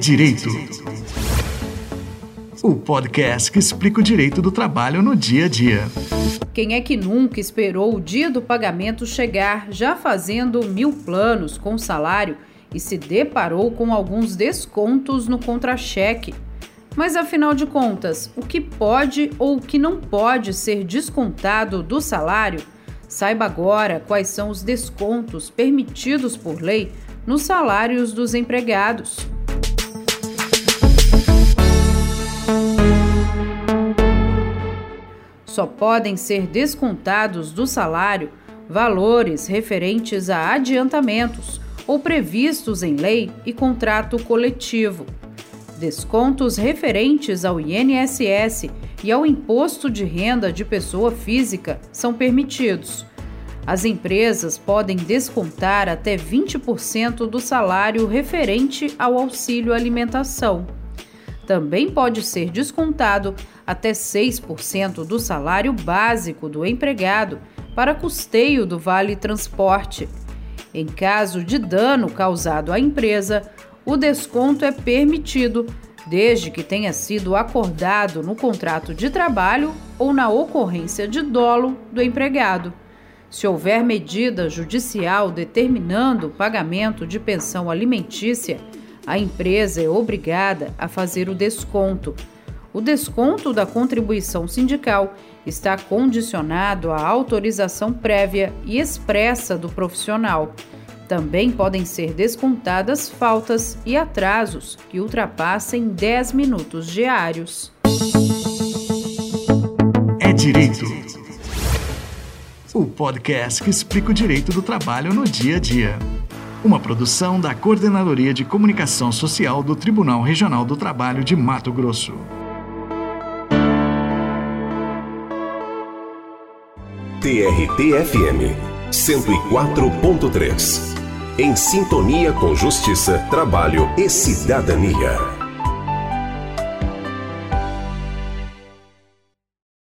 Direito. O podcast que explica o direito do trabalho no dia a dia. Quem é que nunca esperou o dia do pagamento chegar já fazendo mil planos com salário e se deparou com alguns descontos no contra-cheque? Mas afinal de contas, o que pode ou o que não pode ser descontado do salário? Saiba agora quais são os descontos permitidos por lei nos salários dos empregados. Só podem ser descontados do salário valores referentes a adiantamentos ou previstos em lei e contrato coletivo. Descontos referentes ao INSS e ao Imposto de Renda de Pessoa Física são permitidos. As empresas podem descontar até 20% do salário referente ao auxílio alimentação. Também pode ser descontado até 6% do salário básico do empregado para custeio do vale transporte. Em caso de dano causado à empresa, o desconto é permitido desde que tenha sido acordado no contrato de trabalho ou na ocorrência de dolo do empregado. Se houver medida judicial determinando o pagamento de pensão alimentícia, a empresa é obrigada a fazer o desconto. O desconto da contribuição sindical está condicionado à autorização prévia e expressa do profissional. Também podem ser descontadas faltas e atrasos que ultrapassem 10 minutos diários. É direito. O podcast que explica o direito do trabalho no dia a dia. Uma produção da Coordenadoria de Comunicação Social do Tribunal Regional do Trabalho de Mato Grosso. TRT-FM 104.3. Em sintonia com justiça, trabalho e cidadania.